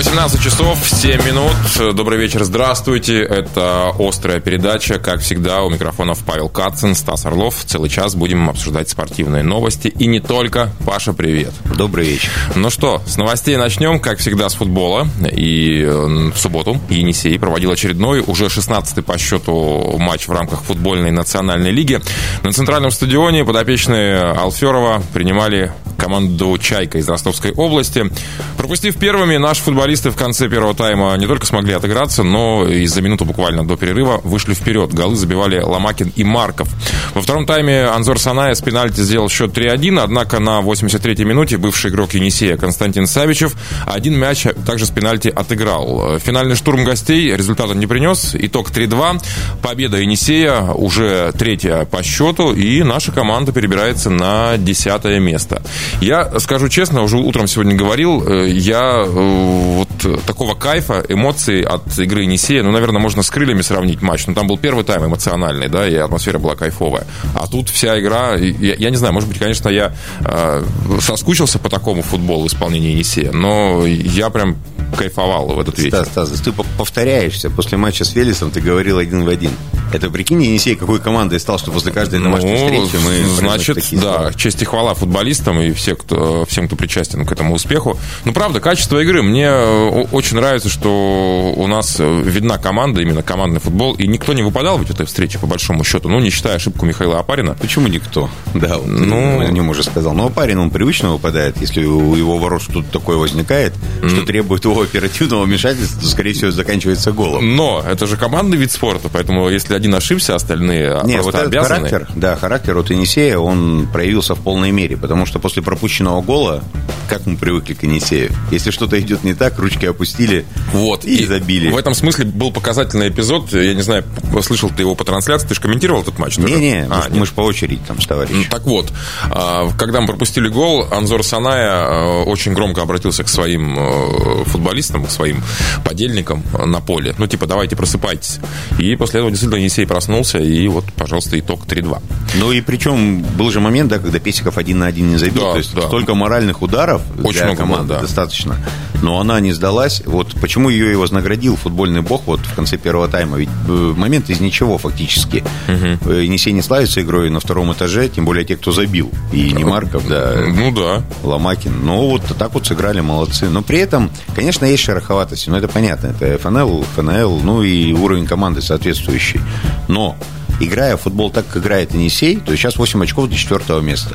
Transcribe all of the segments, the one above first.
18 часов 7 минут. Добрый вечер, здравствуйте. Это «Острая передача». Как всегда, у микрофонов Павел Кацин, Стас Орлов. Целый час будем обсуждать спортивные новости. И не только. Паша, привет. Добрый вечер. Ну что, с новостей начнем, как всегда, с футбола. И э, в субботу Енисей проводил очередной, уже 16-й по счету матч в рамках футбольной национальной лиги. На центральном стадионе подопечные Алферова принимали команду «Чайка» из Ростовской области. Пропустив первыми, наши футболисты в конце первого тайма не только смогли отыграться, но и за минуту буквально до перерыва вышли вперед. Голы забивали Ломакин и Марков. Во втором тайме Анзор Саная с пенальти сделал счет 3-1, однако на 83-й минуте бывший игрок Енисея Константин Савичев один мяч также с пенальти отыграл. Финальный штурм гостей результата не принес. Итог 3-2. Победа Енисея уже третья по счету, и наша команда перебирается на десятое место. Я скажу честно, уже утром сегодня говорил, э, я э, вот такого кайфа, эмоций от игры Енисея, ну, наверное, можно с крыльями сравнить матч. Но ну, там был первый тайм эмоциональный, да, и атмосфера была кайфовая. А тут вся игра, я, я не знаю, может быть, конечно, я э, соскучился по такому футболу в исполнении Енисея, но я прям кайфовал в этот вечер. Стас, Стас, ты повторяешься. После матча с Велесом ты говорил один в один. Это, прикинь, Енисей какой командой стал, что после каждой домашней ну, встречи мы... Значит, да, слова. честь и хвала футболистам и все, кто, всем, кто причастен к этому успеху. Ну, правда, качество игры. Мне э, очень нравится, что у нас э, видна команда, именно командный футбол, и никто не выпадал в этой встрече, по большому счету, ну, не считая ошибку Михаила Апарина. Почему никто? Да, вот ну, о нем уже сказал. Но Апарин, он привычно выпадает, если у его ворот что-то такое возникает, что требует его оперативного вмешательства, то, скорее всего, заканчивается голом. Но это же командный вид спорта, поэтому если один ошибся, остальные Нет, вот этот обязаны. характер, да, характер у Енисея, он проявился в полной мере, потому что после пропущенного гола, как мы привыкли к Енисею, если что-то идет не так, ручки опустили вот, и, и забили. В этом смысле был показательный эпизод, я не знаю, слышал ты его по трансляции, ты же комментировал этот матч? Не-не, а, мы, же по очереди там с товарищем. Так вот, а, когда мы пропустили гол, Анзор Саная а, очень громко обратился к своим э, футболистам, к своим подельникам на поле. Ну, типа, давайте просыпайтесь. И после этого действительно Енисей проснулся, и вот, пожалуйста, итог 3-2. Ну и причем был же момент, да, когда Песиков один на один не забил. Да, То есть да. столько моральных ударов Очень для много команды да. достаточно. Но она не сдалась. Вот почему ее и вознаградил футбольный бог вот в конце первого тайма. Ведь э, момент из ничего фактически. Угу. Енисей не славится игрой на втором этаже, тем более те, кто забил. И не Марков, да. Ну да. Ломакин. Ну вот так вот сыграли, молодцы. Но при этом, конечно, есть шероховатости. Но это понятно. Это ФНЛ, ФНЛ, ну и уровень команды соответствующий. Но играя в футбол так, как играет Енисей, то сейчас 8 очков до четвертого места.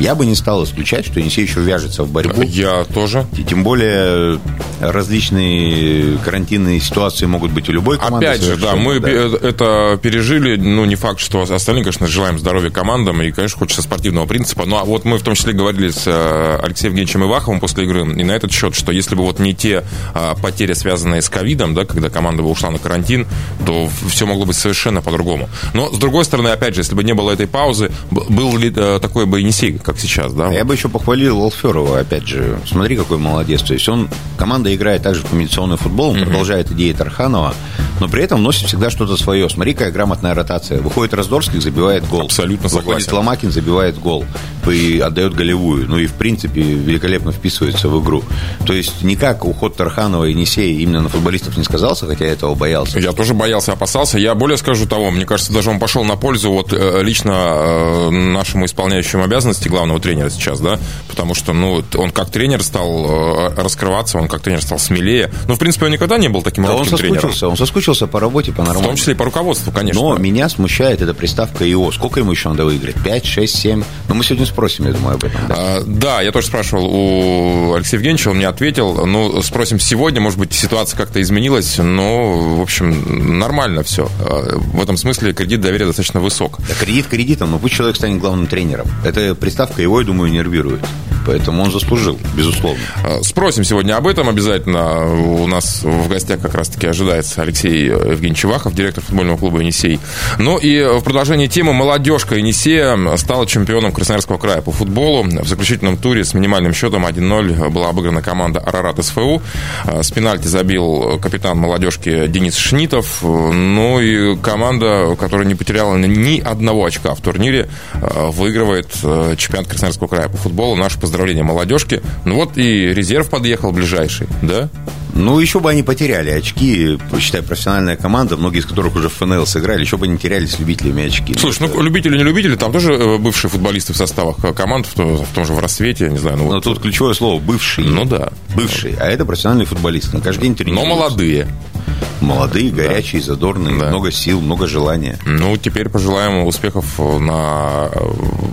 Я бы не стал исключать, что Енисей еще вяжется в борьбу. Я тоже. И тем более различные карантинные ситуации могут быть у любой команды. Опять же, да, мы да. это пережили. Ну, не факт, что остальные, конечно, желаем здоровья командам. И, конечно, хочется спортивного принципа. Но вот мы в том числе говорили с э, Алексеем Евгеньевичем Иваховым после игры и на этот счет, что если бы вот не те а, потери, связанные с ковидом, да, когда команда бы ушла на карантин, то все могло быть совершенно по-другому. Но, с другой стороны, опять же, если бы не было этой паузы, был ли э, такой бы Енисей, как сейчас, да? Я бы еще похвалил Алферова, опять же. Смотри, какой молодец. То есть он, команда играет также в комбинационный футбол, он mm-hmm. продолжает идеи Тарханова, но при этом носит всегда что-то свое. Смотри, какая грамотная ротация. Выходит Раздорский, забивает гол. Абсолютно согласен. Выходит Ломакин, забивает гол. И отдает голевую. Ну и, в принципе, великолепно вписывается в игру. То есть никак уход Тарханова и Несея именно на футболистов не сказался, хотя я этого боялся. Я тоже боялся, опасался. Я более скажу того, мне кажется, даже он пошел на пользу вот э, лично э, нашему исполняющему обязанности главного тренера сейчас, да, потому что, ну, он как тренер стал э, раскрываться, он как тренер стал смелее. Ну, в принципе, он никогда не был таким да он соскучился, тренером. Он соскучился по работе, по нормальному. В том числе и по руководству, конечно. Но меня смущает эта приставка ИО. Сколько ему еще надо выиграть? 5, 6, 7? Ну, мы сегодня спросим, я думаю, об этом. Да, а, да я тоже спрашивал у Алексея Евгеньевича, он мне ответил. Ну, спросим сегодня, может быть, ситуация как-то изменилась, но, в общем, нормально все. А, в этом смысле кредит доверия достаточно высок. Да, кредит кредитом, но пусть человек станет главным тренером. Это приставка его, я думаю, нервирует. Поэтому он заслужил, безусловно. А, спросим сегодня об этом обязательно. У нас в гостях как раз-таки ожидается Алексей Евгеньевич Чевахов, директор футбольного клуба «Енисей». Ну и в продолжении темы молодежка Енисея стала чемпионом Красноярского края по футболу. В заключительном туре с минимальным счетом 1-0 была обыграна команда Арарат СФУ. С пенальти забил капитан молодежки Денис Шнитов. Ну и команда, которая не потеряла ни одного очка в турнире, выигрывает чемпионат Красноярского края по футболу. Наше поздравление молодежке. Ну вот и резерв подъехал ближайший, да? Ну, еще бы они потеряли очки, считай, профессиональная команда, многие из которых уже в ФНЛ сыграли, еще бы они теряли с любителями очки. Слушай, ну, любители, не любители, там тоже э, бывшие футболисты в составах команд, в том, в том же в рассвете, не знаю. Ну, Но вот... тут ключевое слово «бывшие». Ну да. Бывшие, а это профессиональные футболисты, каждый день тренируются. Но молодые. Молодые, горячие, да. задорные, да. много сил, много желания. Ну, теперь пожелаем успехов на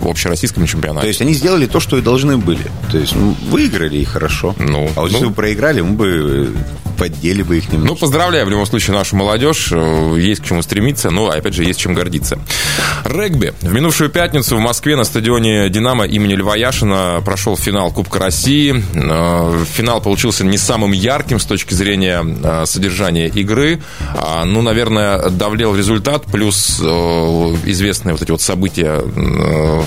общероссийском чемпионате. То есть они сделали то, что и должны были. То есть ну, выиграли и хорошо. Ну, а вот ну, если бы проиграли, мы бы поддели бы их немного. Ну, поздравляю в любом случае нашу молодежь. Э, есть к чему стремиться, но, опять же, есть чем гордиться. Регби. В минувшую пятницу в Москве на стадионе «Динамо» имени Льва Яшина прошел финал Кубка России. Э, финал получился не самым ярким с точки зрения э, содержания игры. А, ну, наверное, давлел результат, плюс известные вот эти вот события,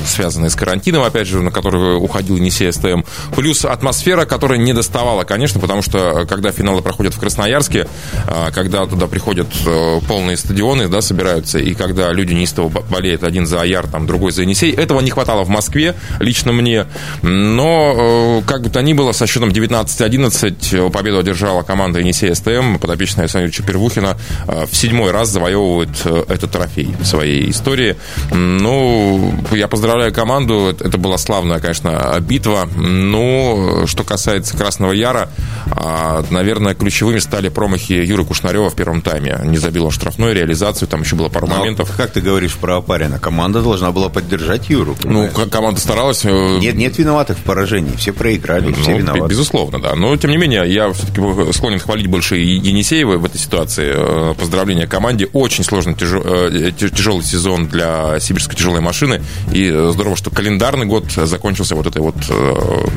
связанные с карантином, опять же, на которые уходил Енисей СТМ, плюс атмосфера, которая не доставала, конечно, потому что, когда финалы проходят в Красноярске, а, когда туда приходят э, полные стадионы, да, собираются, и когда люди неистово болеют один за Аяр, там, другой за Енисей. Этого не хватало в Москве, лично мне. Но, э, как бы то ни было, со счетом 19-11 победу одержала команда Енисей СТМ, подопечная Александра Первухина, э, в седьмой раз завоевывает этот трофей в своей истории. Ну, я поздравляю команду, это была славная, конечно, битва. Но, что касается Красного Яра, а, наверное, ключевыми стали промахи Юры Кушнарева в первом тайме. Не забил он штрафную реализацию, там еще было пару Но, моментов. Как ты говоришь про Опарина? Команда должна была поддержать Юру. Понимаешь? Ну, команда старалась. Э, нет, нет виноватых в поражении. Все проиграли, ну, все виноваты. Безусловно, да. Но, тем не менее, я все-таки склонен хвалить больше Енисеева в этой ситуации. Э, поздравления команде. Очень сложный, э, тяжелый сезон для сибирской тяжелой машины. И здорово, что календарный год закончился вот этой вот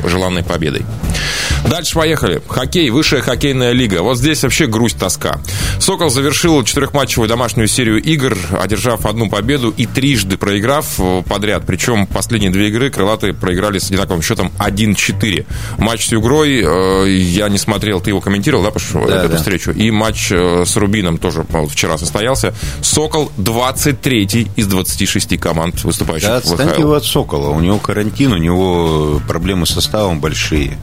желанной победой. Дальше поехали. Хоккей. Высшая хоккейная лига. Вот здесь вообще грусть, тоска. «Сокол» завершил четырехматчевую домашнюю серию игр, одержав одну победу и трижды проиграв подряд. Причем последние две игры крылатые проиграли с одинаковым счетом 1-4. Матч с Югрой э, я не смотрел, ты его комментировал, да, Паш, да, эту да. встречу? И матч э, с Рубином тоже вчера состоялся. «Сокол» 23 из 26 команд, выступающих да, в ВХЛ. его от «Сокола». У него карантин, у него проблемы с составом большие.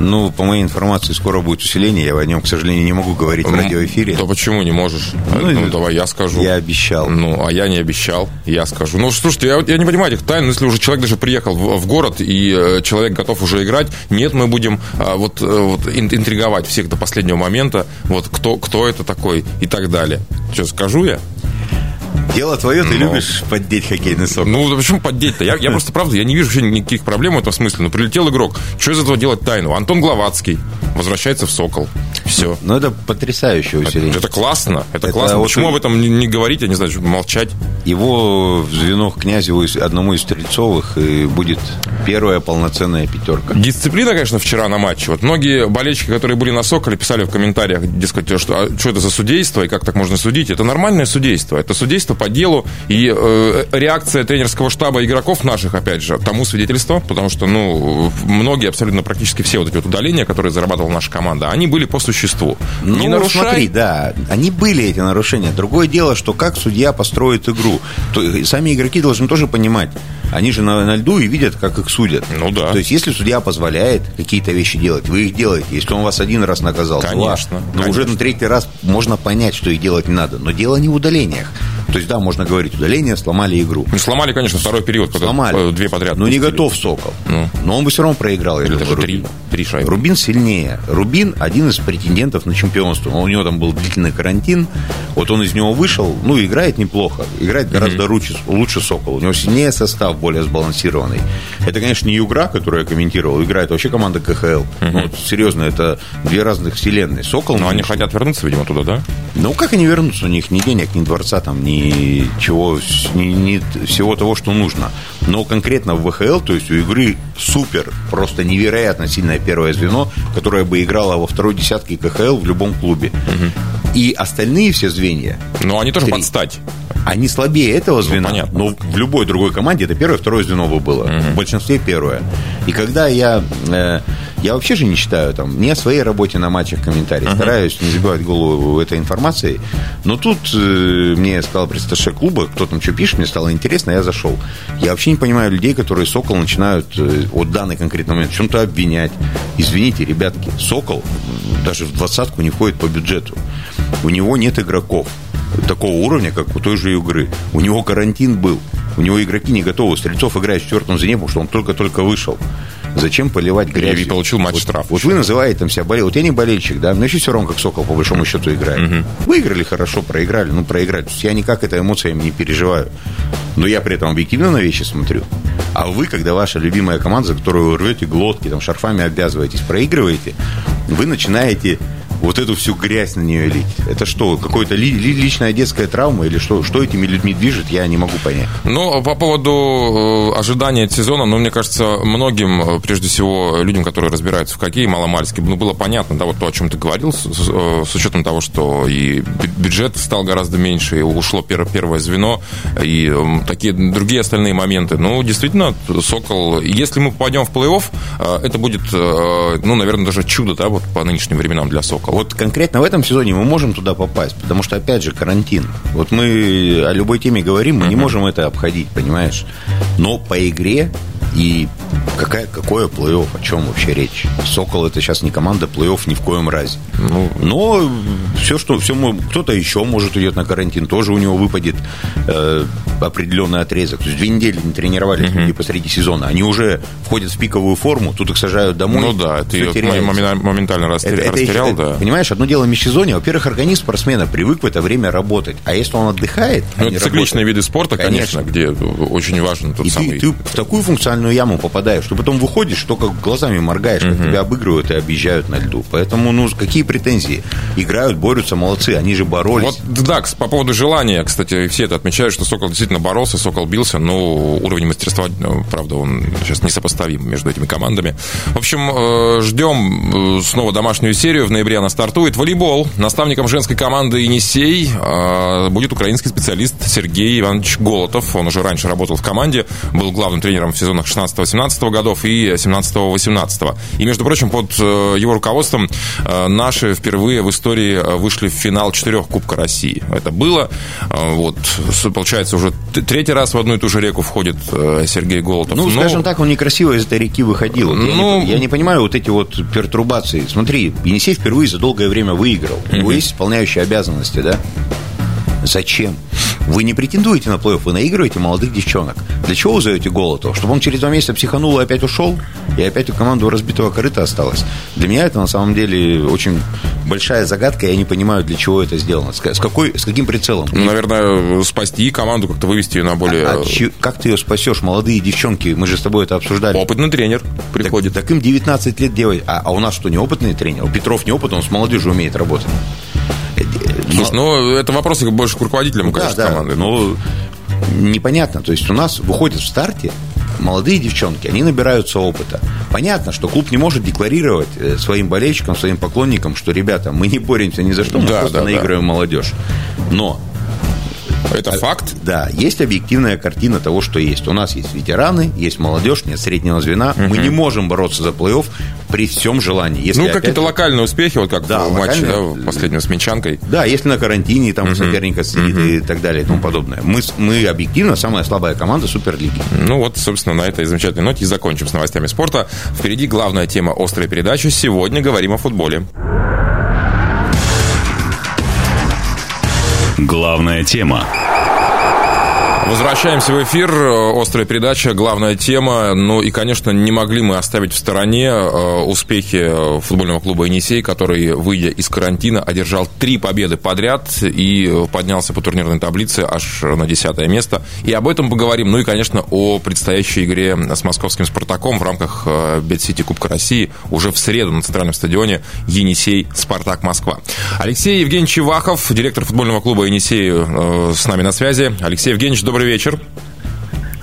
Ну, по моей информации, скоро будет усиление. Я о нем, к сожалению, не могу говорить в радиоэфире. Да почему не можешь? Ну, ну давай я скажу. Я обещал. Ну, а я не обещал. Я скажу. Ну, слушайте, я, я не понимаю этих тайн. Если уже человек даже приехал в, в город, и э, человек готов уже играть, нет, мы будем а, вот, э, вот интриговать всех до последнего момента. Вот кто, кто это такой и так далее. Что, скажу я? Дело твое, ты Но... любишь поддеть хоккейный сок. Ну, почему поддеть-то? Я, я просто, правда, я не вижу вообще никаких проблем в этом смысле. Ну, прилетел игрок. Что из этого делать тайну? Антон Гловацкий возвращается в «Сокол». Все. Ну, это потрясающее усиление. Это, это классно. Это, это классно. Вот Почему об этом не, не говорить, я не знаю, молчать? Его в звено Князеву, одному из Стрельцовых, и будет первая полноценная пятерка. Дисциплина, конечно, вчера на матче. Вот многие болельщики, которые были на «Соколе», писали в комментариях, дескать, что, а, что это за судейство и как так можно судить. Это нормальное судейство. Это судейство по делу. И э, реакция тренерского штаба игроков наших, опять же, тому свидетельство, потому что, ну, многие, абсолютно практически все вот эти вот удаления, которые зарабатывала наша команда, они были по существу. Ну, Не нарушай... смотри, да, они были эти нарушения. Другое дело, что как судья построит игру. То, сами игроки должны тоже понимать. Они же на, на льду и видят, как их судят. Ну да. То есть, если судья позволяет какие-то вещи делать, вы их делаете. Если он вас один раз наказал, конечно, два, но уже на третий раз можно понять, что их делать не надо. Но дело не в удалениях. То есть, да, можно говорить, удаление, сломали игру. Ну, сломали, конечно, второй период, сломали. две подряд. Но не готов Сокол. Ну. Но он бы все равно проиграл. Или даже три, три шайбы. Рубин сильнее. Рубин один из претендентов на чемпионство. У него там был длительный карантин. Вот он из него вышел, ну, играет неплохо. Играет гораздо mm-hmm. лучше, лучше Сокол. У него сильнее состав, более сбалансированный. Это, конечно, не Югра, который я комментировал. Играет вообще команда КХЛ. Mm-hmm. Ну, вот, серьезно, это две разных вселенные. Сокол... Но они хотят вернуться, видимо, туда, да? Ну, как они вернутся? У них ни денег, ни дворца, там, ни ничего, ни, ни всего того, что нужно. Но конкретно в ВХЛ, то есть у игры супер, просто невероятно сильное первое звено, которое бы играло во второй десятке КХЛ в любом клубе. Угу. И остальные все звенья... Но они тоже три, подстать. Они слабее этого звена. Ну, понятно. Но в любой другой команде это первое, второе звено бы было. Угу. В большинстве первое. И когда я... Э, я вообще же не читаю там ни о своей работе на матчах комментарии. Uh-huh. Стараюсь не забивать голову этой информацией. Но тут э, мне сказал представитель клуба, кто там что пишет, мне стало интересно, я зашел. Я вообще не понимаю людей, которые Сокол начинают э, от данный конкретный момент в чем-то обвинять. Извините, ребятки, Сокол даже в двадцатку не входит по бюджету. У него нет игроков такого уровня, как у той же игры. У него карантин был. У него игроки не готовы. Стрельцов играет в четвертом звене, потому что он только-только вышел. Зачем поливать грязью? И получил матч вот, штраф. Вот вы называете там себя болел. Вот я не болельщик, да, но еще все равно как Сокол по большому счету играет. Угу. Выиграли хорошо, проиграли, ну проиграли. То есть я никак это эмоциями не переживаю. Но я при этом объективно на вещи смотрю. А вы, когда ваша любимая команда, за которую вы рвете глотки, там шарфами обвязываетесь, проигрываете, вы начинаете вот эту всю грязь на нее лить? Это что, какая-то ли, ли, личная детская травма или что? Что этими людьми движет, я не могу понять. Ну, по поводу э, ожидания от сезона, ну, мне кажется, многим, э, прежде всего, людям, которые разбираются в хоккее маломальски, ну, было понятно, да, вот то, о чем ты говорил, с, с, э, учетом того, что и бюджет стал гораздо меньше, и ушло первое звено, и такие другие остальные моменты. Ну, действительно, Сокол, если мы попадем в плей-офф, это будет, ну, наверное, даже чудо, да, вот по нынешним временам для Сокола. Вот конкретно в этом сезоне мы можем туда попасть, потому что, опять же, карантин. Вот мы о любой теме говорим, мы не можем это обходить, понимаешь? Но по игре и какая, какое плей-офф, о чем вообще речь? Сокол это сейчас не команда плей-офф ни в коем разе. Ну, но все, что все, кто-то еще может уйдет на карантин, тоже у него выпадет э, определенный отрезок. То есть две недели не тренировались uh-huh. люди посреди сезона. Они уже входят в пиковую форму, тут их сажают домой. Ну да, ты моментально растерял, это, растерял, это, да. Понимаешь, одно дело межсезонье. Во-первых, организм спортсмена привык в это время работать. А если он отдыхает, ну, это цикличные виды спорта, конечно, конечно, где очень важен тот и самый... Ты, ты в такую функциональную яму попадаешь, что потом выходишь, только глазами моргаешь, как uh-huh. тебя обыгрывают и объезжают на льду. Поэтому, ну, какие претензии? Играют, борются, молодцы, они же боролись. Вот, да, по поводу желания, кстати, все это отмечают, что Сокол действительно боролся, Сокол бился, но уровень мастерства, ну, правда, он сейчас несопоставим между этими командами. В общем, э, ждем э, снова домашнюю серию, в ноябре она стартует. Волейбол. Наставником женской команды «Енисей» э, будет украинский специалист Сергей Иванович Голотов. Он уже раньше работал в команде, был главным тренером в сезонах 16-18 годов и 17-18. И, между прочим, под его руководством наши впервые в истории вышли в финал четырех Кубка России. Это было. Вот, получается, уже третий раз в одну и ту же реку входит э, Сергей Голотов. Ну, Но... скажем так, он некрасиво из этой реки выходил. Ну... Я, не, ну, я не понимаю вот эти вот пертурбации. Смотри, Енисей впервые за долгое время выиграл. У него есть исполняющие обязанности, да? Зачем? Вы не претендуете на плей-офф, вы наигрываете молодых девчонок. Для чего вы зовете Голотова? Чтобы он через два месяца психанул и опять ушел, и опять у команды разбитого корыта осталось. Для меня это на самом деле очень большая загадка, я не понимаю, для чего это сделано. С, какой, с каким прицелом? Ну, наверное, спасти команду, как-то вывести ее на более... А, а, как ты ее спасешь? Молодые девчонки, мы же с тобой это обсуждали. Опытный тренер приходит. Так, так им 19 лет делать. А, а у нас что, неопытный тренер? У Петров неопытный, он с молодежью умеет работать. Слушай, ну, это вопросы больше к руководителям, конечно, да, команды. Ну, непонятно. То есть у нас выходят в старте молодые девчонки, они набираются опыта. Понятно, что клуб не может декларировать э, своим болельщикам, своим поклонникам, что, ребята, мы не боремся ни за что, мы да, просто да, наигрываем да. молодежь. Но это а, факт? Да, есть объективная картина того, что есть. У нас есть ветераны, есть молодежь, нет среднего звена. Угу. Мы не можем бороться за плей-офф при всем желании. Если ну, какие-то локальные успехи, вот как да, в матче да, последнем с Минчанкой. Да, если на карантине, там угу. соперника сидит угу. и так далее и тому подобное. Мы, мы объективно самая слабая команда Суперлиги. Ну вот, собственно, на этой замечательной ноте и закончим с новостями спорта. Впереди главная тема острой передачи. Сегодня говорим о футболе. Главная тема. Возвращаемся в эфир. Острая передача, главная тема. Ну и, конечно, не могли мы оставить в стороне э, успехи футбольного клуба «Енисей», который, выйдя из карантина, одержал три победы подряд и поднялся по турнирной таблице аж на десятое место. И об этом поговорим. Ну и, конечно, о предстоящей игре с московским «Спартаком» в рамках э, Бет-Сити Кубка России уже в среду на центральном стадионе «Енисей Спартак Москва». Алексей Евгеньевич Ивахов, директор футбольного клуба «Енисей», э, с нами на связи. Алексей Евгеньевич, добрый вечер.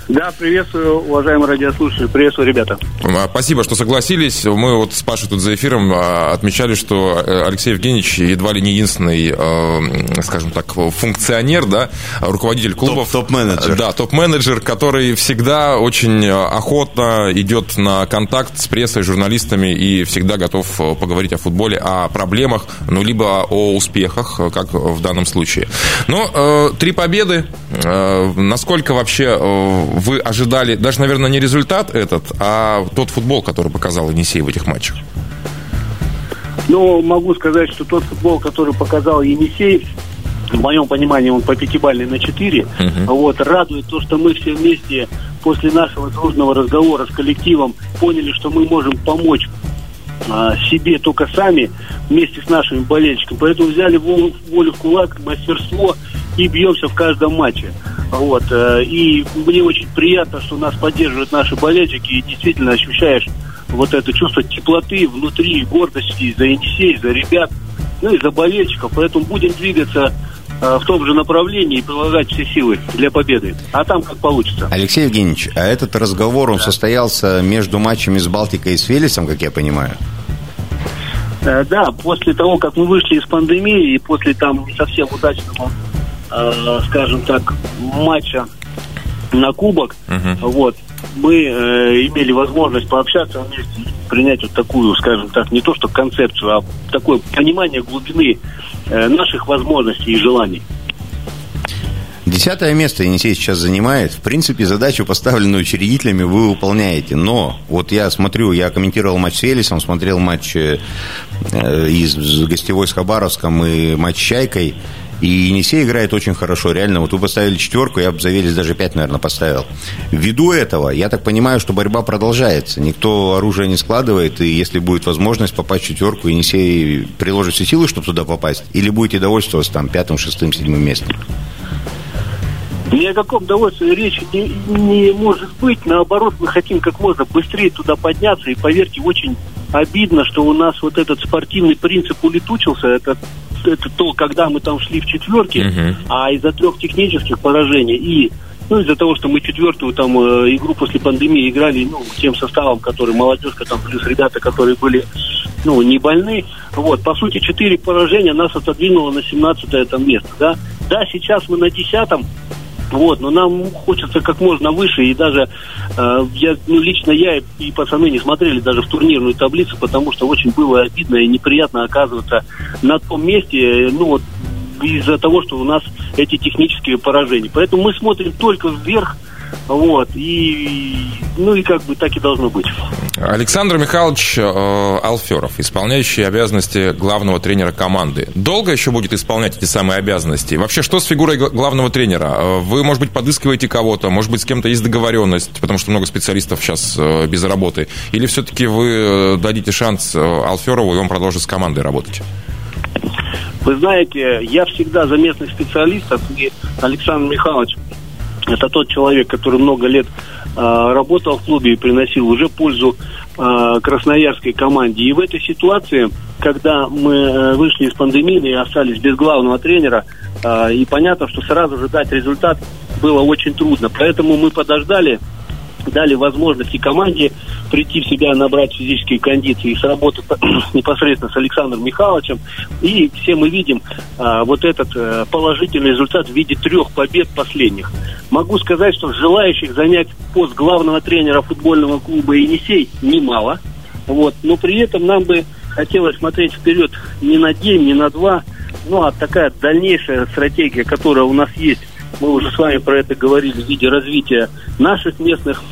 Да, приветствую, уважаемые радиослушатели, приветствую, ребята. А, спасибо, что согласились. Мы вот с Пашей тут за эфиром а, отмечали, что э, Алексей Евгеньевич едва ли не единственный, э, скажем так, функционер, да, руководитель клубов. Топ-менеджер. Да, топ-менеджер, который всегда очень охотно идет на контакт с прессой, журналистами и всегда готов поговорить о футболе, о проблемах, ну, либо о успехах, как в данном случае. Но э, три победы. Насколько вообще вы ожидали, даже, наверное, не результат этот, а тот футбол, который показал Енисей в этих матчах? Ну, могу сказать, что тот футбол, который показал Енисей, в моем понимании, он по пятибалльной на 4. Uh-huh. Вот, радует то, что мы все вместе после нашего дружного разговора с коллективом поняли, что мы можем помочь а, себе только сами вместе с нашими болельщиками. Поэтому взяли волю, волю в кулак, мастерство и бьемся в каждом матче. Вот. Э, и мне очень приятно, что нас поддерживают наши болельщики, и действительно ощущаешь вот это чувство теплоты внутри, гордости за Енисей, за ребят, ну и за болельщиков. Поэтому будем двигаться э, в том же направлении и прилагать все силы для победы. А там как получится. Алексей Евгеньевич, а этот разговор, он да. состоялся между матчами с Балтикой и с Велесом, как я понимаю? Э, да, после того, как мы вышли из пандемии и после там не совсем удачного э, скажем так, матча на кубок, uh-huh. вот, мы э, имели возможность пообщаться вместе, принять вот такую, скажем так, не то что концепцию, а такое понимание глубины э, наших возможностей и желаний. Десятое место Енисей сейчас занимает. В принципе, задачу, поставленную учредителями, вы выполняете. Но вот я смотрю, я комментировал матч с Элисом, смотрел матч э, из гостевой с Хабаровском и матч с Чайкой. И Енисей играет очень хорошо, реально. Вот вы поставили четверку, я бы за Велес даже пять, наверное, поставил. Ввиду этого, я так понимаю, что борьба продолжается. Никто оружие не складывает, и если будет возможность попасть в четверку, Енисей приложит все силы, чтобы туда попасть, или будете довольствоваться там пятым, шестым, седьмым местом? Ни о каком удовольствии речи не, не может быть. Наоборот, мы хотим как можно быстрее туда подняться. И поверьте, очень обидно, что у нас вот этот спортивный принцип улетучился. Это это то, когда мы там шли в четверке, uh-huh. а из-за трех технических поражений и ну, из-за того, что мы четвертую там э, игру после пандемии играли, ну, тем составом, который молодежка там, плюс ребята, которые были, ну, не больны. Вот, по сути, четыре поражения нас отодвинуло на 17 там место, да. Да, сейчас мы на десятом, вот, но нам хочется как можно выше, и даже э, я, ну, лично я и пацаны не смотрели даже в турнирную таблицу, потому что очень было обидно и неприятно оказываться на том месте, ну вот из-за того, что у нас эти технические поражения. Поэтому мы смотрим только вверх, вот, и, ну и как бы так и должно быть. Alexander Михайлович э, Алферов, исполняющий обязанности главного тренера команды. Долго еще будет исполнять эти самые обязанности? Вообще, что с фигурой главного тренера? Э, вы, может быть, подыскиваете кого-то, может быть, с кем-то есть договоренность, потому что много специалистов сейчас э, без работы. Или все-таки вы э, дадите шанс э, Алферову, и он продолжит с командой работать? Вы знаете, я всегда за местных специалистов, и Александр Михайлович это тот человек, который много лет э, работал в клубе и приносил уже пользу э, красноярской команде. И в этой ситуации, когда мы э, вышли из пандемии и остались без главного тренера, э, и понятно, что сразу же дать результат было очень трудно. Поэтому мы подождали, дали возможность и команде прийти в себя, набрать физические кондиции и сработать непосредственно с Александром Михайловичем. И все мы видим а, вот этот а, положительный результат в виде трех побед последних. Могу сказать, что желающих занять пост главного тренера футбольного клуба «Енисей» немало. Вот. Но при этом нам бы хотелось смотреть вперед не на день, не на два, ну а такая дальнейшая стратегия, которая у нас есть, мы уже с вами про это говорили в виде развития наших местных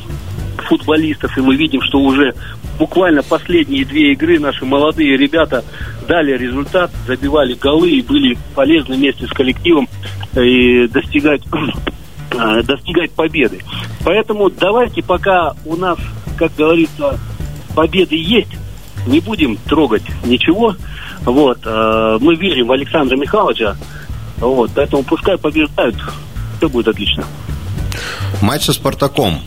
футболистов, и мы видим, что уже буквально последние две игры наши молодые ребята дали результат, забивали голы и были полезны вместе с коллективом э, и достигать, э, достигать победы. Поэтому давайте пока у нас, как говорится, победы есть, не будем трогать ничего. Вот, э, мы верим в Александра Михайловича, вот, поэтому пускай побеждают, все будет отлично. Матч со «Спартаком».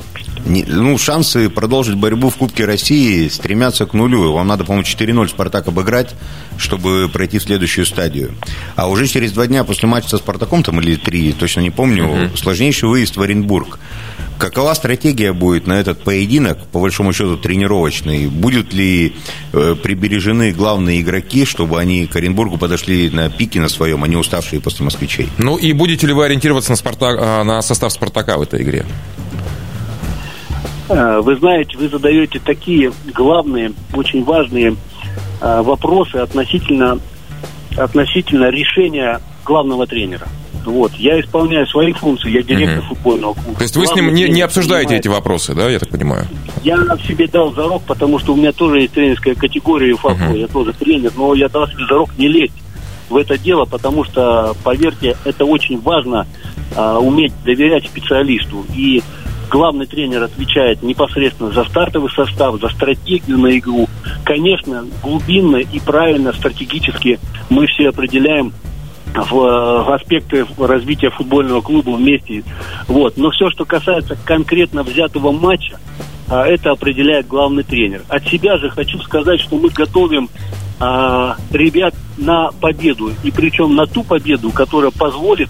Не, ну, шансы продолжить борьбу в Кубке России стремятся к нулю. Вам надо, по-моему, 4-0 «Спартак» обыграть, чтобы пройти в следующую стадию. А уже через два дня после матча со «Спартаком», там или три, точно не помню, uh-huh. сложнейший выезд в Оренбург. Какова стратегия будет на этот поединок, по большому счету тренировочный? Будут ли э, прибережены главные игроки, чтобы они к Оренбургу подошли на пике на своем, а не уставшие после москвичей? Ну и будете ли вы ориентироваться на, Спартак, а, на состав Спартака в этой игре? Э, вы знаете, вы задаете такие главные, очень важные э, вопросы относительно, относительно решения главного тренера. Вот. Я исполняю свои функции, я директор угу. футбольного клуба. То есть вы с ним не, не обсуждаете эти вопросы, да, я так понимаю? Я себе дал зарок, потому что у меня тоже есть тренерская категория ФАФО, угу. я тоже тренер, но я дал себе зарок не лезть в это дело, потому что, поверьте, это очень важно а, уметь доверять специалисту. И главный тренер отвечает непосредственно за стартовый состав, за стратегию на игру. Конечно, глубинно и правильно стратегически мы все определяем в, в аспекты развития футбольного клуба вместе. Вот. Но все, что касается конкретно взятого матча, а, это определяет главный тренер. От себя же хочу сказать, что мы готовим а, ребят на победу. И причем на ту победу, которая позволит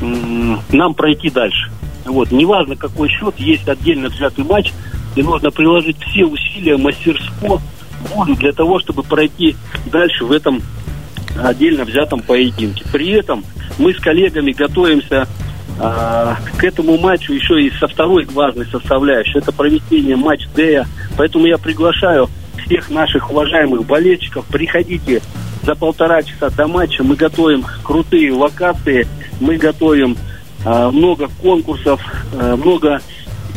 м- нам пройти дальше. Вот. Неважно, какой счет, есть отдельно взятый матч, и нужно приложить все усилия, мастерство, волю для того, чтобы пройти дальше в этом отдельно взятом поединке. При этом мы с коллегами готовимся а, к этому матчу еще и со второй важной составляющей. Это проведение матч-дея. Поэтому я приглашаю всех наших уважаемых болельщиков. Приходите за полтора часа до матча. Мы готовим крутые локации. Мы готовим много конкурсов, а, много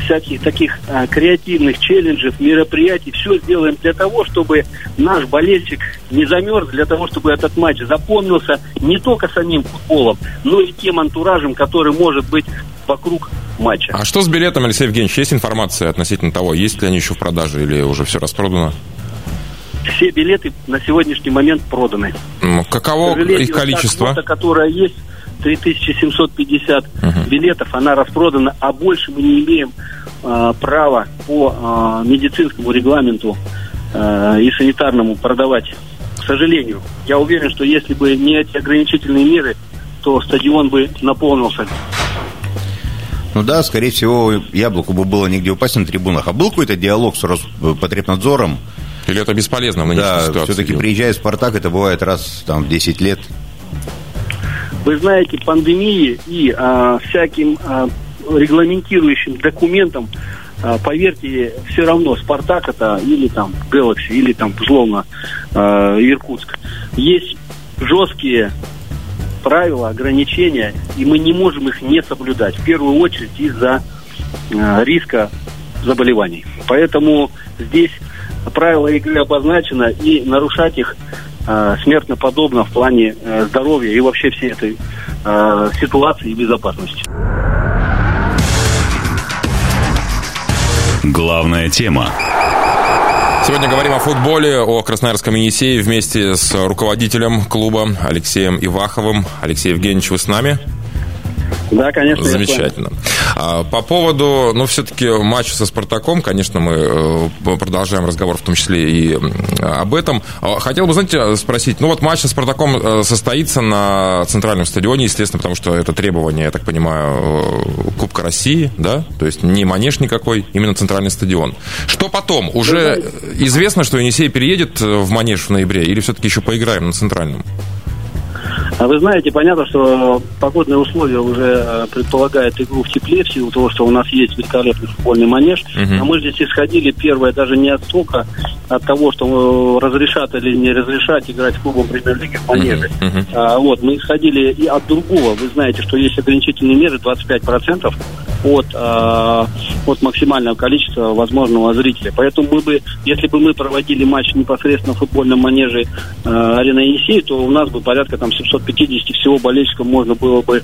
всяких таких а, креативных челленджев, мероприятий. Все сделаем для того, чтобы наш болельщик не замерз, для того, чтобы этот матч запомнился не только самим футболом, но и тем антуражем, который может быть вокруг матча. А что с билетом, Алексей Евгеньевич? Есть информация относительно того, есть ли они еще в продаже или уже все распродано? Все билеты на сегодняшний момент проданы. Каково их количество? Та которая есть, 3750 uh-huh. билетов, она распродана, а больше мы не имеем э, права по э, медицинскому регламенту э, и санитарному продавать. К сожалению, я уверен, что если бы не эти ограничительные меры, то стадион бы наполнился. Ну да, скорее всего, яблоку бы было негде упасть на трибунах. А был какой-то диалог с Роспотребнадзором? Или это бесполезно в нынешней да, ситуации? все-таки приезжая в «Спартак», это бывает раз там, в 10 лет. Вы знаете, пандемии и а, всяким а, регламентирующим документам, а, поверьте, все равно Спартак это или там Galaxy, или там, условно, а, Иркутск. Есть жесткие правила, ограничения, и мы не можем их не соблюдать. В первую очередь из-за а, риска заболеваний. Поэтому здесь правила игры обозначено, и нарушать их э, смертно подобно в плане э, здоровья и вообще всей этой э, ситуации и безопасности. Главная тема. Сегодня говорим о футболе, о Красноярском Енисее вместе с руководителем клуба Алексеем Иваховым. Алексей Евгеньевич, вы с нами? Да, конечно. Замечательно. А, по поводу, ну, все-таки матча со «Спартаком», конечно, мы э, продолжаем разговор в том числе и об этом. А, хотел бы, знаете, спросить, ну, вот матч со «Спартаком» э, состоится на центральном стадионе, естественно, потому что это требование, я так понимаю, э, Кубка России, да? То есть не манеж никакой, именно центральный стадион. Что потом? Уже известно, что Енисей переедет в манеж в ноябре или все-таки еще поиграем на центральном? А вы знаете, понятно, что погодные условия уже э, предполагают игру в тепле, в силу того, что у нас есть великолепный футбольный манеж. Uh-huh. А мы здесь исходили, первое, даже не от столько, от того, что э, разрешат или не разрешать играть в клубом премьер-лиги в манеже. Uh-huh. А, вот, мы исходили и от другого. Вы знаете, что есть ограничительные меры 25% от, а, от максимального количества возможного зрителя. Поэтому мы бы, если бы мы проводили матч непосредственно в футбольном манеже а, Арена Енисей, то у нас бы порядка там 750 всего болельщиков можно было бы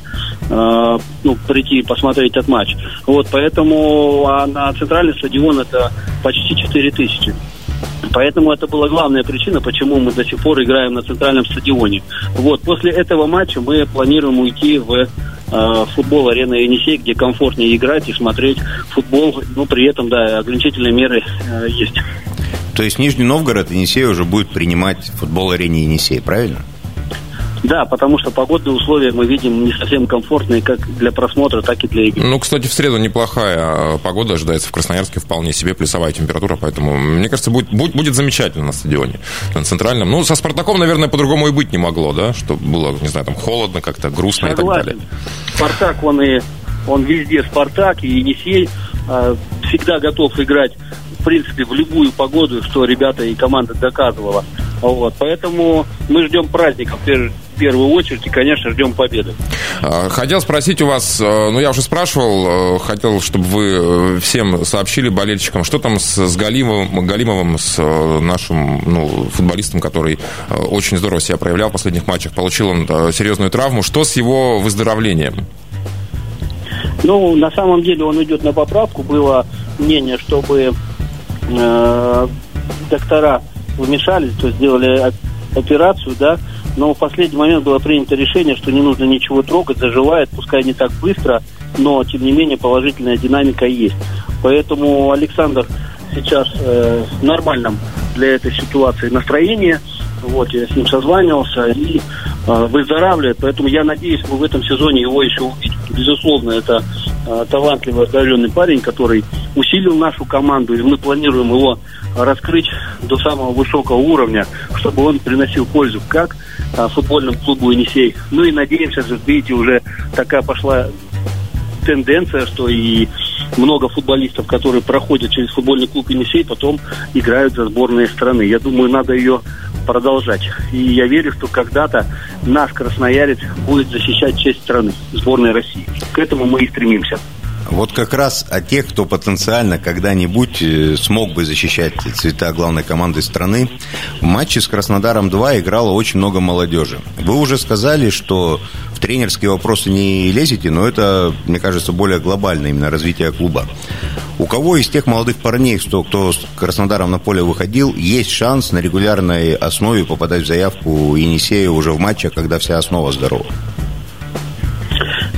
а, ну, прийти и посмотреть этот матч. Вот, поэтому а на центральный стадион это почти 4 тысячи. Поэтому это была главная причина, почему мы до сих пор играем на центральном стадионе. Вот, после этого матча мы планируем уйти в э, футбол арена Енисей, где комфортнее играть и смотреть футбол. Ну, при этом, да, ограничительные меры э, есть. То есть Нижний Новгород Енисей уже будет принимать футбол арене Енисей, правильно? Да, потому что погодные условия мы видим не совсем комфортные как для просмотра, так и для игры. Ну, кстати, в среду неплохая а, погода ожидается в Красноярске, вполне себе плюсовая температура, поэтому, мне кажется, будет, будет, будет замечательно на стадионе, на центральном. Ну, со Спартаком, наверное, по-другому и быть не могло, да, чтобы было, не знаю, там холодно как-то, грустно Согласен. и так далее. Спартак, он и он везде Спартак, и Енисей э, всегда готов играть в принципе, в любую погоду, что ребята и команда доказывала. Вот, поэтому мы ждем праздников в первую очередь и, конечно, ждем победы. А, хотел спросить у вас, э, ну я уже спрашивал, э, хотел, чтобы вы э, всем сообщили болельщикам, что там с, с Галимовым, Галимовым, с нашим ну, футболистом, который очень здорово себя проявлял в последних матчах, получил он серьезную травму, что с его выздоровлением? Ну, на самом деле он идет на поправку. Было мнение, чтобы э, доктора вмешались, то есть сделали операцию, да, но в последний момент было принято решение, что не нужно ничего трогать, заживает, пускай не так быстро, но тем не менее положительная динамика есть. Поэтому Александр сейчас э, в нормальном для этой ситуации настроении. Вот, я с ним созванивался и э, выздоравливает. Поэтому я надеюсь, мы в этом сезоне его еще увидим. Безусловно, это э, талантливый, одаренный парень, который усилил нашу команду, и мы планируем его раскрыть до самого высокого уровня, чтобы он приносил пользу как футбольному клубу «Енисей». Ну и надеемся, что, видите, уже такая пошла тенденция, что и много футболистов, которые проходят через футбольный клуб «Енисей», потом играют за сборные страны. Я думаю, надо ее продолжать. И я верю, что когда-то наш красноярец будет защищать честь страны, сборной России. К этому мы и стремимся. Вот как раз о тех, кто потенциально когда-нибудь э, смог бы защищать цвета главной команды страны. В матче с Краснодаром-2 играло очень много молодежи. Вы уже сказали, что в тренерские вопросы не лезете, но это, мне кажется, более глобальное именно развитие клуба. У кого из тех молодых парней, кто, кто с Краснодаром на поле выходил, есть шанс на регулярной основе попадать в заявку Енисея уже в матчах, когда вся основа здорова?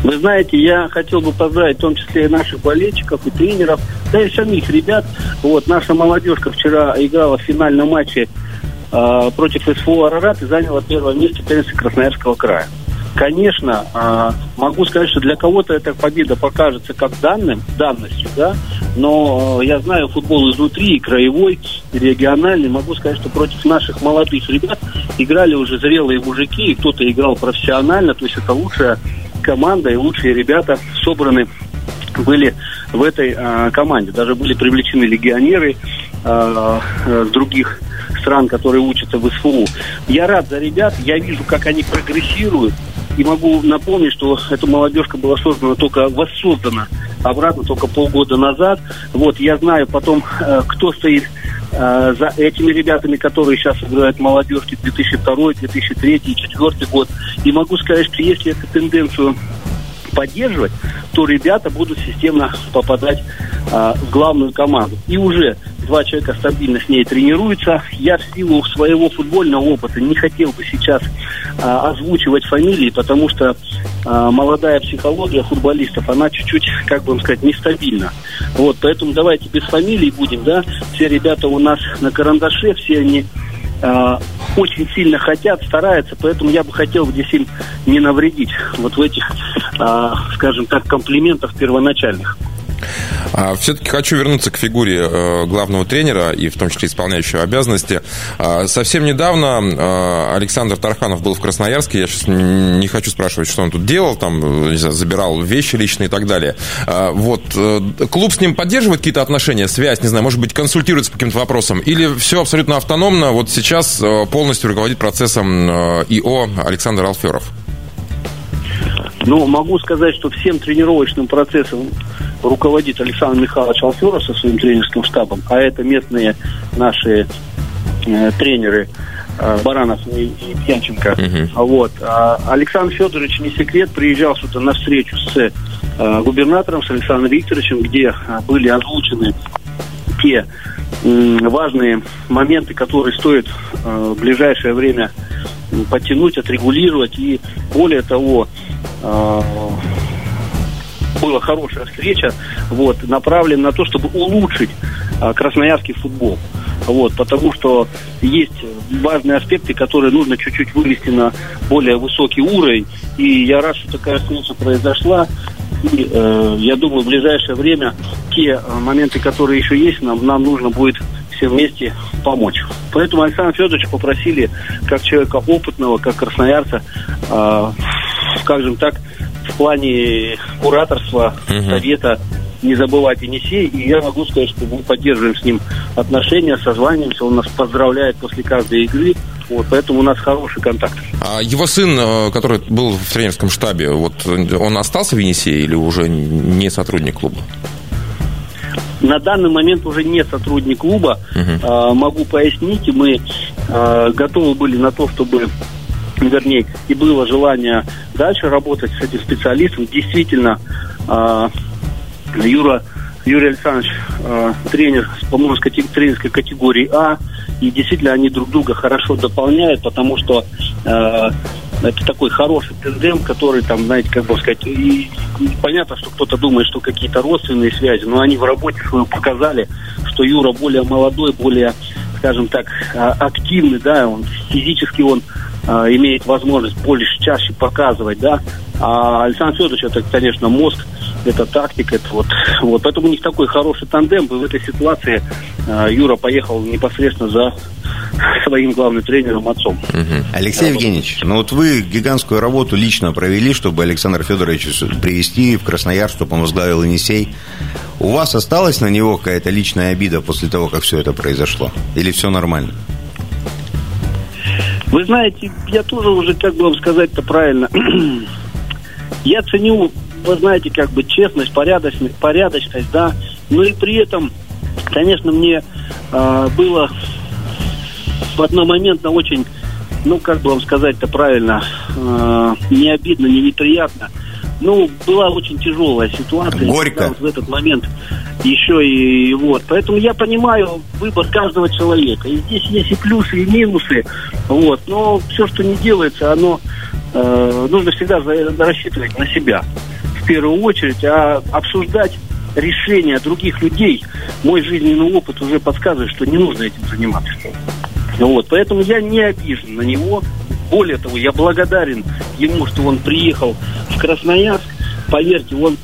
Вы знаете, я хотел бы поздравить в том числе и наших болельщиков, и тренеров, да и самих ребят. Вот, наша молодежка вчера играла в финальном матче э, против СФО «Арарат» и заняла первое место в теннисе Красноярского края. Конечно, э, могу сказать, что для кого-то эта победа покажется как данным, данностью, да, но э, я знаю футбол изнутри, и краевой, и региональный. Могу сказать, что против наших молодых ребят играли уже зрелые мужики, и кто-то играл профессионально, то есть это лучшая команда и лучшие ребята собраны были в этой э, команде. Даже были привлечены легионеры э, э, других стран, которые учатся в СФУ. Я рад за ребят, я вижу, как они прогрессируют. И могу напомнить, что эта молодежка была создана только, воссоздана обратно только полгода назад. Вот, я знаю потом, э, кто стоит э, за этими ребятами, которые сейчас играют молодежки 2002, 2003 и 2004 год. И могу сказать, что если эту тенденцию поддерживать, то ребята будут системно попадать а, в главную команду. И уже два человека стабильно с ней тренируются. Я в силу своего футбольного опыта не хотел бы сейчас а, озвучивать фамилии, потому что а, молодая психология футболистов, она чуть-чуть, как бы вам сказать, нестабильна. Вот, поэтому давайте без фамилий будем, да. Все ребята у нас на карандаше, все они а, очень сильно хотят, стараются, поэтому я бы хотел здесь им не навредить вот в этих, э, скажем так, комплиментах первоначальных. А, Все-таки хочу вернуться к фигуре э, главного тренера и в том числе исполняющего обязанности. А, совсем недавно э, Александр Тарханов был в Красноярске. Я сейчас не хочу спрашивать, что он тут делал, там, не знаю, забирал вещи личные и так далее. А, вот. Э, клуб с ним поддерживает какие-то отношения, связь, не знаю, может быть, консультируется по каким-то вопросам? Или все абсолютно автономно? Вот сейчас полностью руководит процессом ИО Александр Алферов. Ну, могу сказать, что всем тренировочным процессом руководит Александр Михайлович Алферов со своим тренерским штабом, а это местные наши э, тренеры э, Баранов и, и Пьянченко. Uh-huh. Вот. А Александр Федорович, не секрет, приезжал сюда на встречу с э, губернатором, с Александром Викторовичем, где э, были озвучены те важные моменты, которые стоит э, в ближайшее время подтянуть, отрегулировать. И более того, э, была хорошая встреча, вот, направлена на то, чтобы улучшить э, красноярский футбол. Вот, потому что есть важные аспекты, которые нужно чуть-чуть вывести на более высокий уровень. И я рад, что такая встреча произошла. И э, я думаю, в ближайшее время те э, моменты, которые еще есть, нам, нам нужно будет все вместе помочь. Поэтому Александра Федоровича попросили, как человека опытного, как красноярца, э, скажем так, в плане кураторства, угу. совета не забывать Енисей. И я могу сказать, что мы поддерживаем с ним отношения, созваниваемся. Он нас поздравляет после каждой игры. Вот, поэтому у нас хороший контакт. А его сын, э, который был в тренерском штабе, вот он остался в Енисее или уже не сотрудник клуба? На данный момент уже не сотрудник клуба. Угу. А, могу пояснить, мы а, готовы были на то, чтобы вернее, и было желание дальше работать с этим специалистом. Действительно, а, Юра, Юрий Александрович э, тренер, по-моему, тренерской категории А, и действительно они друг друга хорошо дополняют, потому что э, это такой хороший тендем, который там, знаете, как бы сказать, и, и понятно, что кто-то думает, что какие-то родственные связи, но они в работе свою показали, что Юра более молодой, более, скажем так, активный, да, он физически он имеет возможность больше, чаще показывать, да, а Александр Федорович это, конечно, мозг, это тактика, это вот, вот. Поэтому у них такой хороший тандем. И в этой ситуации э, Юра поехал непосредственно за своим главным тренером отцом. Угу. Алексей Евгеньевич, ну вот вы гигантскую работу лично провели, чтобы Александр Федорович привести в Краснояр, чтобы он возглавил Енисей. У вас осталась на него какая-то личная обида после того, как все это произошло? Или все нормально? Вы знаете, я тоже уже, как бы вам сказать-то правильно, я ценю вы знаете, как бы честность, порядочность, порядочность, да. Но и при этом, конечно, мне э, было в одномоментно очень, ну, как бы вам сказать-то правильно, э, не обидно, не неприятно. Ну, была очень тяжелая ситуация. Горько. вот в этот момент еще и вот. Поэтому я понимаю выбор каждого человека. И здесь есть и плюсы, и минусы. Вот. Но все, что не делается, оно э, нужно всегда рассчитывать на себя первую очередь, а обсуждать решения других людей. Мой жизненный опыт уже подсказывает, что не нужно этим заниматься. Вот, поэтому я не обижен на него. Более того, я благодарен ему, что он приехал в Красноярск. Поверьте, он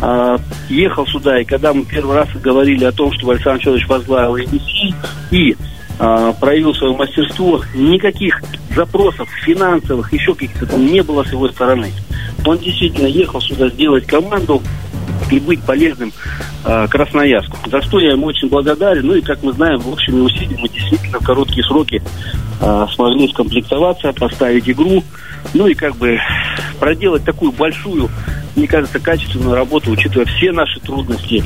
э, ехал сюда, и когда мы первый раз говорили о том, что Александр Федорович возглавил Енисей и э, проявил свое мастерство, никаких запросов финансовых, еще каких-то не было с его стороны. Он действительно ехал сюда сделать команду и быть полезным э, Красноярску. За что я ему очень благодарен. Ну и, как мы знаем, в общем усилий мы действительно в короткие сроки э, смогли скомплектоваться, поставить игру. Ну и как бы проделать такую большую, мне кажется, качественную работу, учитывая все наши трудности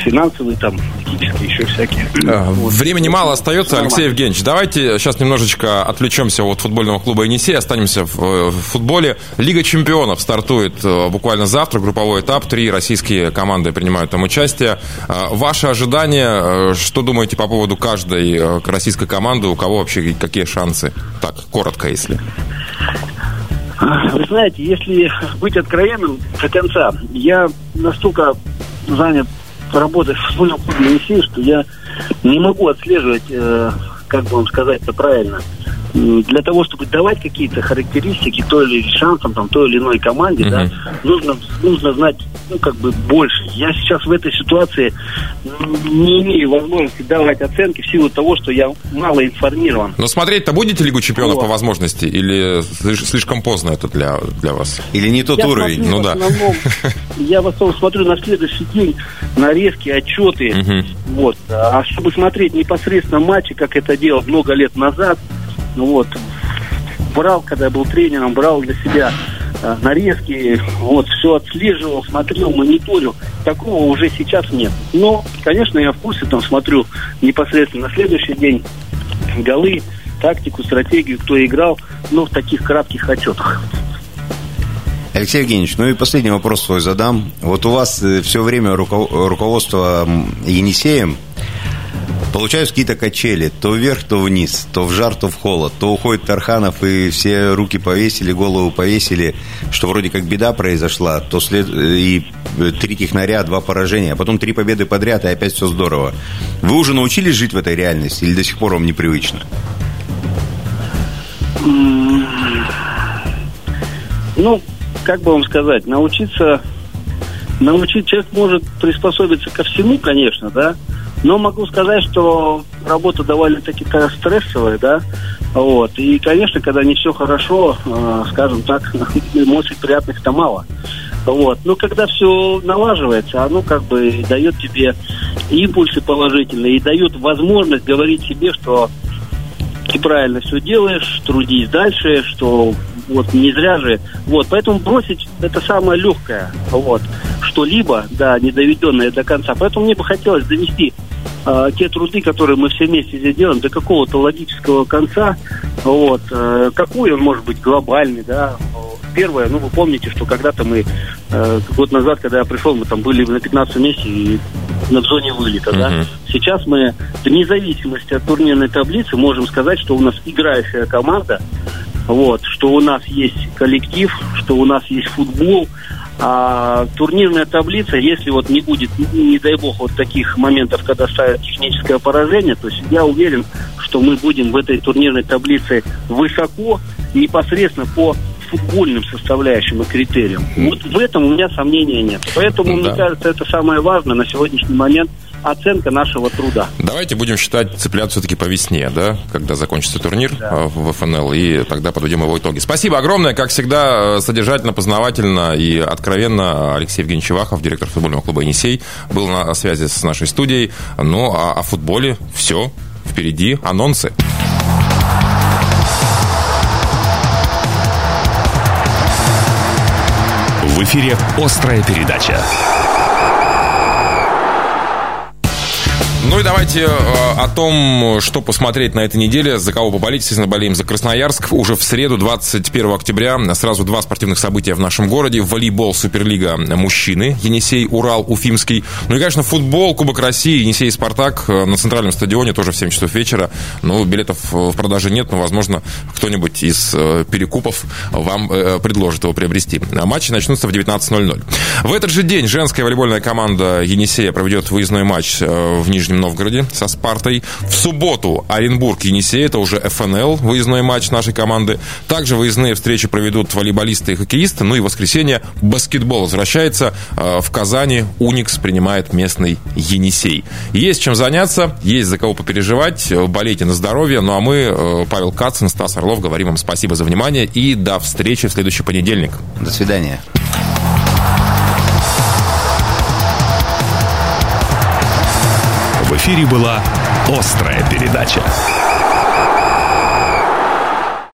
финансовые, там, технические, еще всякие. А, времени мало остается, Нормально. Алексей Евгеньевич. Давайте сейчас немножечко отвлечемся от футбольного клуба «Енисей», останемся в, в футболе. Лига чемпионов стартует э, буквально завтра, групповой этап. Три российские команды принимают там участие. Ваши ожидания, э, что думаете по поводу каждой э, российской команды? У кого вообще какие шансы? Так, коротко, если. Вы знаете, если быть откровенным до конца, я настолько занят работать в футбольном клубе Енисей, что я не могу отслеживать, э, как бы вам сказать это правильно, для того, чтобы давать какие-то характеристики той или шансам там, той или иной команде, uh-huh. да, нужно, нужно знать ну, как бы больше. Я сейчас в этой ситуации не имею возможности давать оценки в силу того, что я мало информирован. Но смотреть-то будете Лигу чемпионов вот. по возможности? Или слишком поздно это для, для вас? Или не тот я уровень? ну да. Основном, я в основном смотрю на следующий день нарезки, отчеты. Вот. А чтобы смотреть непосредственно матчи, как это делал много лет назад, вот, брал, когда я был тренером, брал для себя э, нарезки, вот, все отслеживал, смотрел, мониторил. Такого уже сейчас нет. Но, конечно, я в курсе, там, смотрю непосредственно на следующий день голы, тактику, стратегию, кто играл, но в таких кратких отчетах. Алексей Евгеньевич, ну и последний вопрос свой задам. Вот у вас э, все время руководство Енисеем Получаются какие-то качели, то вверх, то вниз, то в жар, то в холод, то уходит Тарханов, и все руки повесили, голову повесили, что вроде как беда произошла, то след... и три технаря, два поражения, а потом три победы подряд, и опять все здорово. Вы уже научились жить в этой реальности или до сих пор вам непривычно? Ну, как бы вам сказать, научиться, научить человек может приспособиться ко всему, конечно, да, но могу сказать, что работа довольно-таки стрессовая, да, вот, и, конечно, когда не все хорошо, э, скажем так, эмоций приятных-то мало. Вот. Но когда все налаживается, оно как бы дает тебе импульсы положительные и дает возможность говорить себе, что ты правильно все делаешь, трудись дальше, что вот не зря же. Вот, поэтому бросить это самое легкое, вот, что-либо, да, не доведенное до конца. Поэтому мне бы хотелось довести э, те труды, которые мы все вместе здесь делаем, до какого-то логического конца, вот, э, какой он может быть глобальный, да, Первое, ну, вы помните, что когда-то мы, э, год назад, когда я пришел, мы там были на 15 месте и в зоне вылета, uh-huh. да. Сейчас мы, вне зависимости от турнирной таблицы, можем сказать, что у нас играющая команда, вот, что у нас есть коллектив, что у нас есть футбол, а турнирная таблица, если вот не будет, не дай бог, вот таких моментов, когда ставят техническое поражение, то есть я уверен, что мы будем в этой турнирной таблице высоко, непосредственно по футбольным составляющим и критериям. Вот в этом у меня сомнения нет. Поэтому, да. мне кажется, это самое важное на сегодняшний момент – оценка нашего труда. Давайте будем считать цепляться все-таки по весне, да, когда закончится турнир да. А, в ФНЛ, и тогда подведем его итоги. Спасибо огромное, как всегда, э, содержательно, познавательно и откровенно. Алексей Евгеньевич Чевахов, директор футбольного клуба «Енисей», был на связи с нашей студией. Ну, а о футболе все впереди. Анонсы. В эфире «Острая передача». Ну и давайте э, о том, что посмотреть на этой неделе, за кого поболеть. Естественно, болеем за Красноярск. Уже в среду, 21 октября, сразу два спортивных события в нашем городе. Волейбол, Суперлига мужчины, Енисей, Урал, Уфимский. Ну и, конечно, футбол, Кубок России, Енисей Спартак э, на центральном стадионе, тоже в 7 часов вечера. Ну, билетов в продаже нет, но, возможно, кто-нибудь из э, перекупов вам предложит его приобрести. Матчи начнутся в 19.00. В этот же день женская волейбольная команда Енисея проведет выездной матч в Нижнем Новгороде со Спартой. В субботу Оренбург, Енисей, это уже ФНЛ, выездной матч нашей команды. Также выездные встречи проведут волейболисты и хоккеисты. Ну и в воскресенье баскетбол возвращается э, в Казани. Уникс принимает местный Енисей. Есть чем заняться, есть за кого попереживать. Болейте на здоровье. Ну а мы, э, Павел Кацин, Стас Орлов, говорим вам спасибо за внимание и до встречи в следующий понедельник. До свидания. Эфире была «Острая передача».